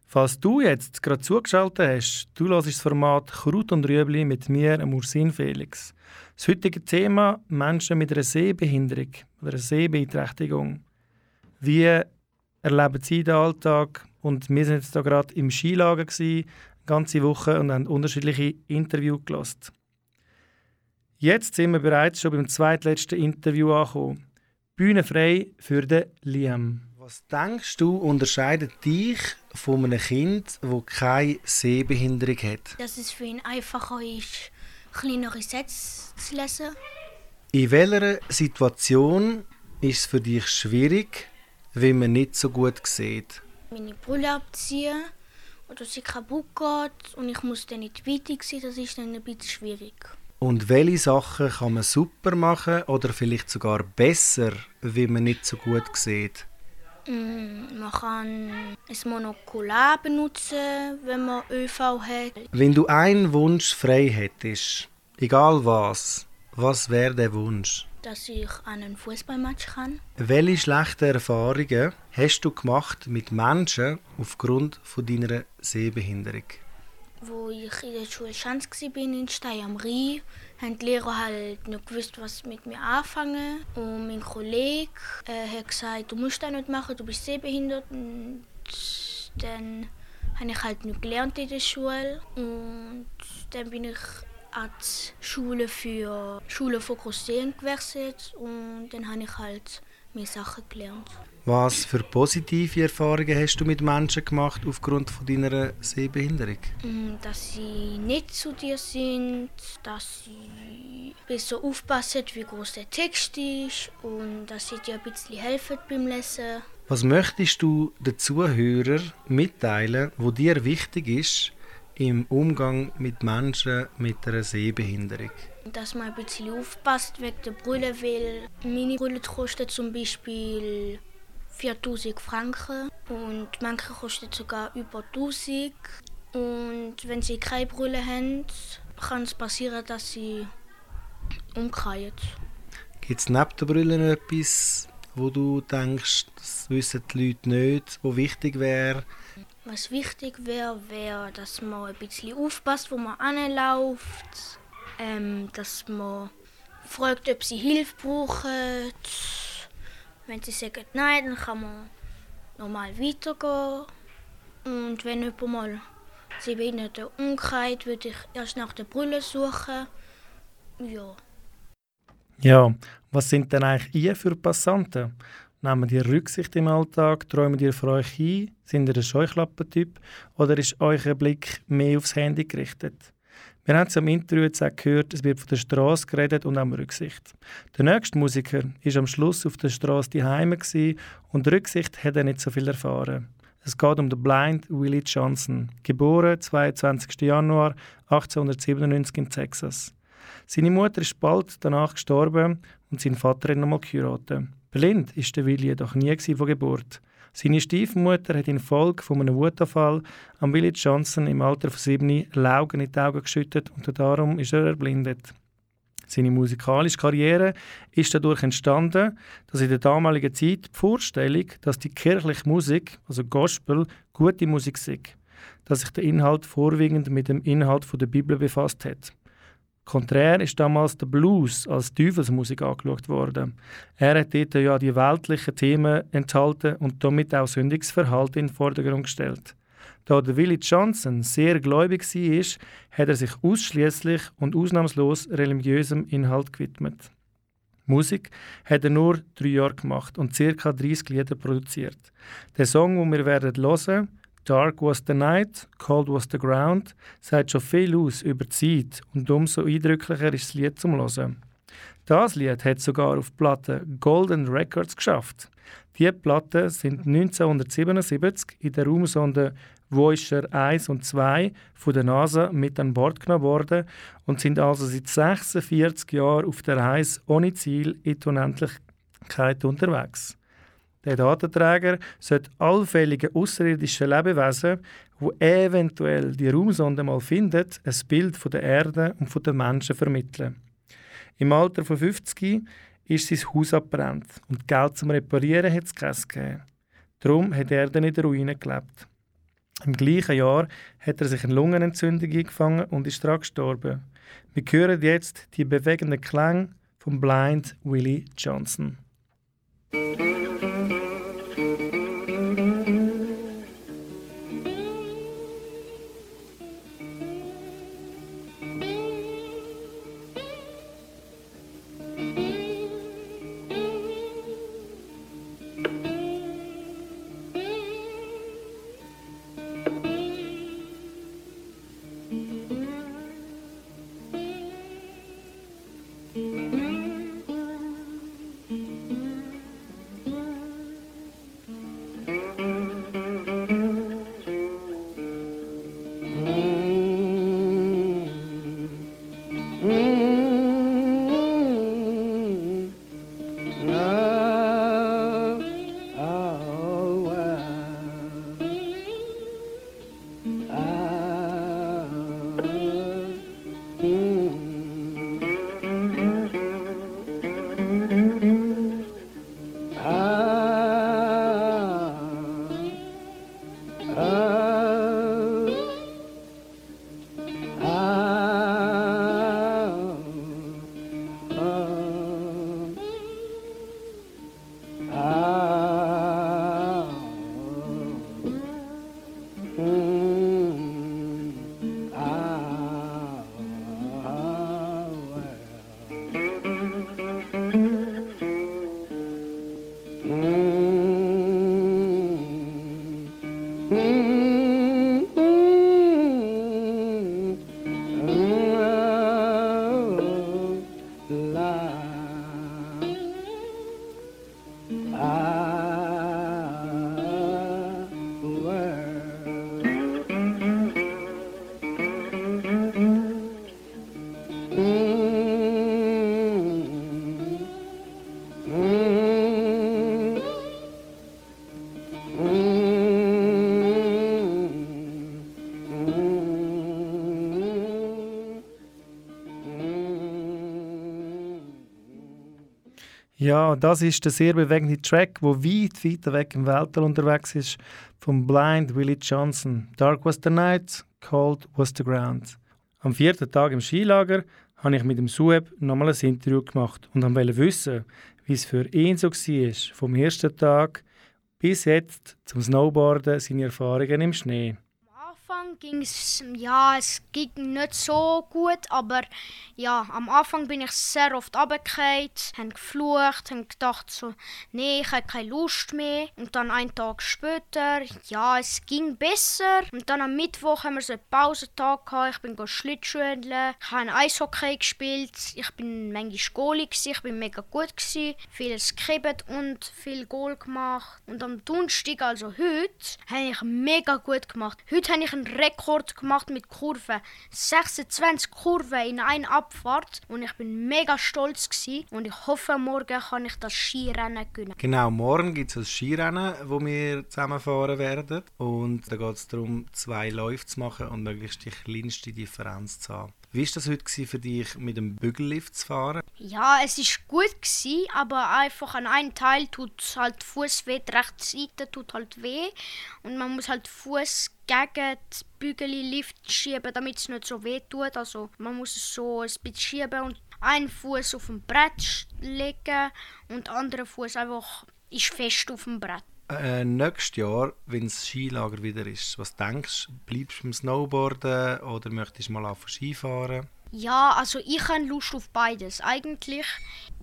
Falls du jetzt gerade zugeschaltet hast, du hörst das Format Kraut und Rüebli mit mir, Ursin Felix. Das heutige Thema Menschen mit einer Sehbehinderung oder einer Sehbeeinträchtigung. Wie erleben sie den Alltag? Und wir sind jetzt hier gerade im Skilager gewesen, ganze Woche und haben unterschiedliche Interviews gelost. Jetzt sind wir bereits schon beim zweitletzten Interview angekommen. Bühne frei für den Liam. Was denkst du, unterscheidet dich von einem Kind, das keine Sehbehinderung hat? Dass es für ihn einfacher ist, kleinere Sätze zu lesen. In welcher Situation ist es für dich schwierig, wenn man nicht so gut sieht? Meine Brille abziehen oder sie kaputt geht und ich muss dann nicht weiter sein, das ist dann ein bisschen schwierig. Und welche Sachen kann man super machen oder vielleicht sogar besser, wenn man nicht so gut sieht? Mm, Man kann ein Monokular benutzen, wenn man ÖV hat. Wenn du einen Wunsch frei hättest, egal was, was wäre der Wunsch? Dass ich an einen Fußballmatch kann. Welche schlechten Erfahrungen hast du gemacht mit Menschen aufgrund von deiner Sehbehinderung? Wo ich in der Schule Schanz war, in Stein am Rhein, haben die Lehrer halt nicht gewusst, was mit mir anfangen. Und mein Kollege äh, hat gesagt, du musst das nicht machen, du bist sehbehindert. Und dann habe ich halt nicht gelernt in der Schule. Und dann bin ich an die Schule für Schule Grosseen gewechselt und dann habe ich halt mehr Sachen gelernt. Was für positive Erfahrungen hast du mit Menschen gemacht aufgrund von deiner Sehbehinderung? Mm, Dass sie nicht zu dir sind, dass sie besser aufpassen, wie groß der Text ist und dass sie dir ein bisschen helfen beim Lesen. Was möchtest du den Zuhörern mitteilen, wo dir wichtig ist im Umgang mit Menschen mit einer Sehbehinderung? Dass man ein bisschen aufpasst wegen der Brille, weil meine Brille kostet zum Beispiel 4000 Franken und manche kosten sogar über 1000. Und wenn sie keine Brille haben, kann es passieren, dass sie umkehren. Gibt es neben der Brille noch etwas, wo du denkst, das wissen die Leute nicht, wo wichtig wäre? Was wichtig wäre, wäre, dass man ein bisschen aufpasst, wo man anläuft. Ähm, dass man fragt, ob sie Hilfe brauchen. Wenn sie sagen nein, dann kann man normal weitergehen. Und wenn jemand mal sie behindert umkehrt, würde ich erst nach der Brille suchen. Ja. Ja, was sind denn eigentlich ihr für Passanten? Nehmen die Rücksicht im Alltag? Träumen die für euch ein? Sind ihr ein Scheuklappentyp? Oder ist euer Blick mehr aufs Handy gerichtet? Wir haben es am Interview jetzt auch gehört, es wird von der Straße geredet und um Rücksicht. Der nächste Musiker war am Schluss auf der Straße daheim und Rücksicht hat er nicht so viel erfahren. Es geht um den Blind Willie Johnson, geboren 22. Januar 1897 in Texas. Seine Mutter ist bald danach gestorben und sein Vater hat nochmal geheiratet. Blind ist der Willi jedoch nie von Geburt. Seine Stiefmutter hat infolge von einem Wutanfall am Willie Johnson im Alter von sieben Laugen in die Augen geschüttet und darum ist er erblindet. Seine musikalische Karriere ist dadurch entstanden, dass in der damaligen Zeit die Vorstellung, dass die kirchliche Musik, also Gospel, gute Musik sei, dass sich der Inhalt vorwiegend mit dem Inhalt der Bibel befasst hat. Konträr ist damals der Blues als Teufelsmusik angeschaut worden. Er hat dort ja die weltlichen Themen enthalten und damit auch Sündigungsverhalten in den Vordergrund gestellt. Da der Willie Johnson sehr gläubig war, hat er sich ausschließlich und ausnahmslos religiösem Inhalt gewidmet. Musik hat er nur drei Jahre gemacht und ca. 30 Lieder produziert. Der Song, den wir werden hören, Dark was the night, cold was the ground, sagt schon viel aus über die Zeit und umso eindrücklicher ist das Lied zum Hören. Das Lied hat sogar auf Platte Golden Records geschafft. Diese Platten sind 1977 in der Raumsonde Voyager 1 und 2 von der NASA mit an Bord genommen worden und sind also seit 46 Jahren auf der Reise ohne Ziel in die Unendlichkeit unterwegs. Der Datenträger sollte allfällige außerirdische Lebewesen, wo eventuell die Raumsonde mal findet, ein Bild von der Erde und von den Menschen vermitteln. Im Alter von 50 ist sein Haus abbrennt und Geld zum Reparieren hat es keins gegeben. Darum hat er dann in der Ruine gelebt. Im gleichen Jahr hat er sich eine Lungenentzündung eingefangen und ist daran gestorben. Wir hören jetzt die bewegenden Klänge vom Blind Willie Johnson. Ja, das ist der sehr bewegende Track, wo weit, weiter weg im Weltall unterwegs ist, vom Blind Willie Johnson. Dark was the night, cold was the ground. Am vierten Tag im Skilager habe ich mit dem Sueb nochmal ein Interview gemacht und wollte wissen, wie es für ihn so war, vom ersten Tag bis jetzt zum Snowboarden, seine Erfahrungen im Schnee. Ging es, ja, es ging nicht so gut, aber ja, am Anfang bin ich sehr oft runtergefallen, habe geflucht, habe gedacht so, nee, ich habe keine Lust mehr. Und dann einen Tag später, ja, es ging besser. Und dann am Mittwoch haben wir so einen Pausentag gehabt, ich bin Schlittschuhen, ich habe Eishockey gespielt, ich bin manchmal Goalie ich bin mega gut gewesen, vieles gekriegt und viel Goal gemacht. Und am Donnerstag, also heute, habe ich mega gut gemacht. Heute habe ich einen Rekord gemacht mit Kurven. 26 Kurven in einer Abfahrt und ich bin mega stolz gewesen. und ich hoffe, morgen kann ich das Skirennen gewinnen. Genau, morgen gibt es ein Skirennen, wo wir zusammenfahren werden und da geht es darum, zwei Läufe zu machen und möglichst die kleinste Differenz zu haben. Wie war das heute für dich, mit dem Bügellift zu fahren? Ja, es war gut, gewesen, aber einfach an einem Teil tut halt Fuß weh, die rechte Seite tut halt weh. Und man muss halt Fuß gegen die Bügellift schieben, damit es nicht so weh tut. Also man muss es so ein bisschen schieben und einen Fuß auf dem Brett legen und der andere Fuß einfach ist fest auf dem Brett. Äh, nächstes Jahr, wenn das Skilager wieder ist, was denkst du? Bleibst du beim Snowboarden oder möchtest du mal auf Skifahren? Ja, also ich habe Lust auf beides. Eigentlich,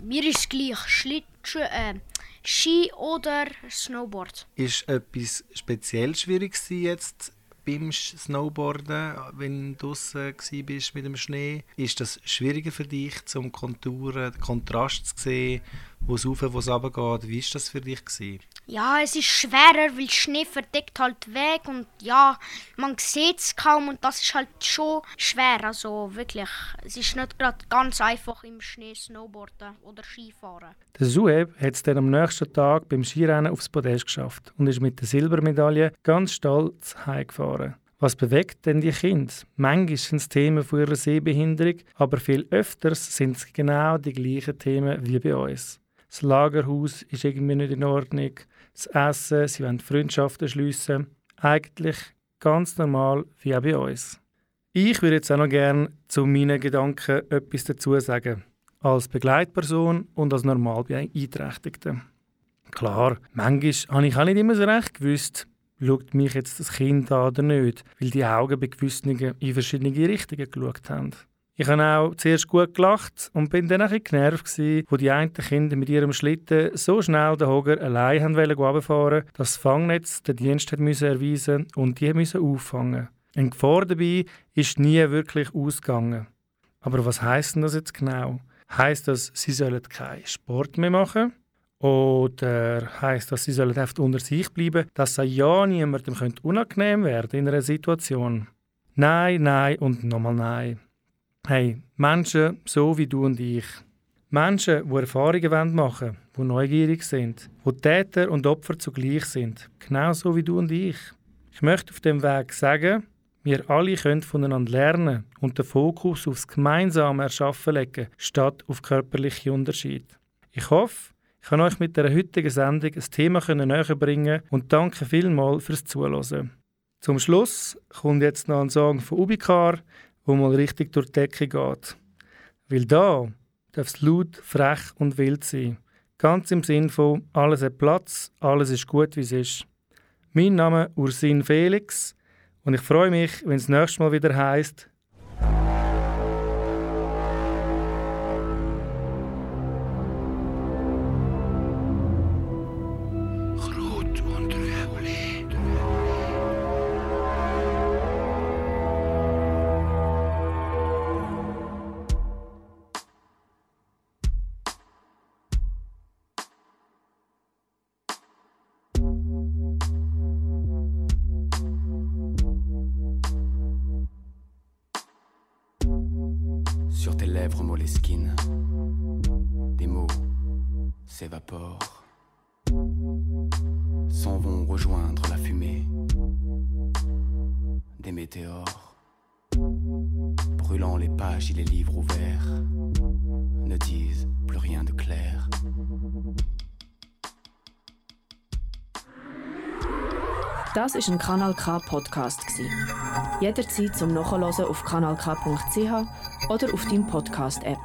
mir ist es gleich, Schlittschuh, äh, Ski oder Snowboard. Ist etwas speziell schwierig jetzt beim Snowboarden, wenn du draußen bist mit dem Schnee? Ist das schwieriger für dich, zum Konturen, den Kontrast zu sehen, wo es rauf, wo es runter geht? Wie war das für dich? Gewesen? Ja, es ist schwerer, weil Schnee verdeckt halt weg und ja, man sieht es kaum und das ist halt schon schwer. Also wirklich, es ist nicht gerade ganz einfach im Schnee Snowboarden oder Skifahren. Der Sueb hat es dann am nächsten Tag beim Skirennen aufs Podest geschafft und ist mit der Silbermedaille ganz stolz heimgefahren. Was bewegt denn die Kinder? Manchmal sind es Themen von ihrer Sehbehinderung, aber viel öfters sind es genau die gleichen Themen wie bei uns. Das Lagerhaus ist irgendwie nicht in Ordnung das Essen, sie wollen Freundschaften schliessen. Eigentlich ganz normal wie auch bei uns. Ich würde jetzt auch noch gerne zu meinen Gedanken etwas dazu sagen. Als Begleitperson und als normal Beeinträchtigte. Klar, manchmal habe ich auch nicht immer so recht gewusst, schaut mich jetzt das Kind an oder nicht, weil die Augen bei gewissen in verschiedene Richtungen geschaut haben. Ich habe auch zuerst gut gelacht und bin dann ein genervt gewesen, wo die einen Kinder mit ihrem Schlitten so schnell den Hoger allein haben wollen dass das Fangnetz den Dienst hat müssen erweisen und die müssen auffangen. Eine Gefahr dabei ist nie wirklich ausgegangen. Aber was heißt denn das jetzt genau? Heißt das, sie sollen keinen Sport mehr machen? Oder heißt das, sie sollen einfach unter sich bleiben, dass es ja niemandem unangenehm werden in einer Situation? Nein, nein und nochmal nein. Hey, Menschen so wie du und ich. Menschen, die Erfahrungen machen wollen, die neugierig sind, die Täter und Opfer zugleich sind. Genauso wie du und ich. Ich möchte auf dem Weg sagen, wir alle können voneinander lernen und den Fokus aufs gemeinsame Erschaffen legen, statt auf körperliche Unterschiede. Ich hoffe, ich kann euch mit der heutigen Sendung ein Thema näher bringen und danke vielmals fürs Zuhören. Zum Schluss kommt jetzt noch ein Song von Ubikar wo mal richtig durch die Decke geht. Weil da darf es laut, frech und wild sein. Ganz im Sinn von alles hat Platz, alles ist gut, wie es ist. Mein Name ist Ursin Felix und ich freue mich, wenn es nächstes Mal wieder heißt Ist ein Kanal K Podcast. Jederzeit zum Nachhören auf kanalk.ch oder auf deinem Podcast App.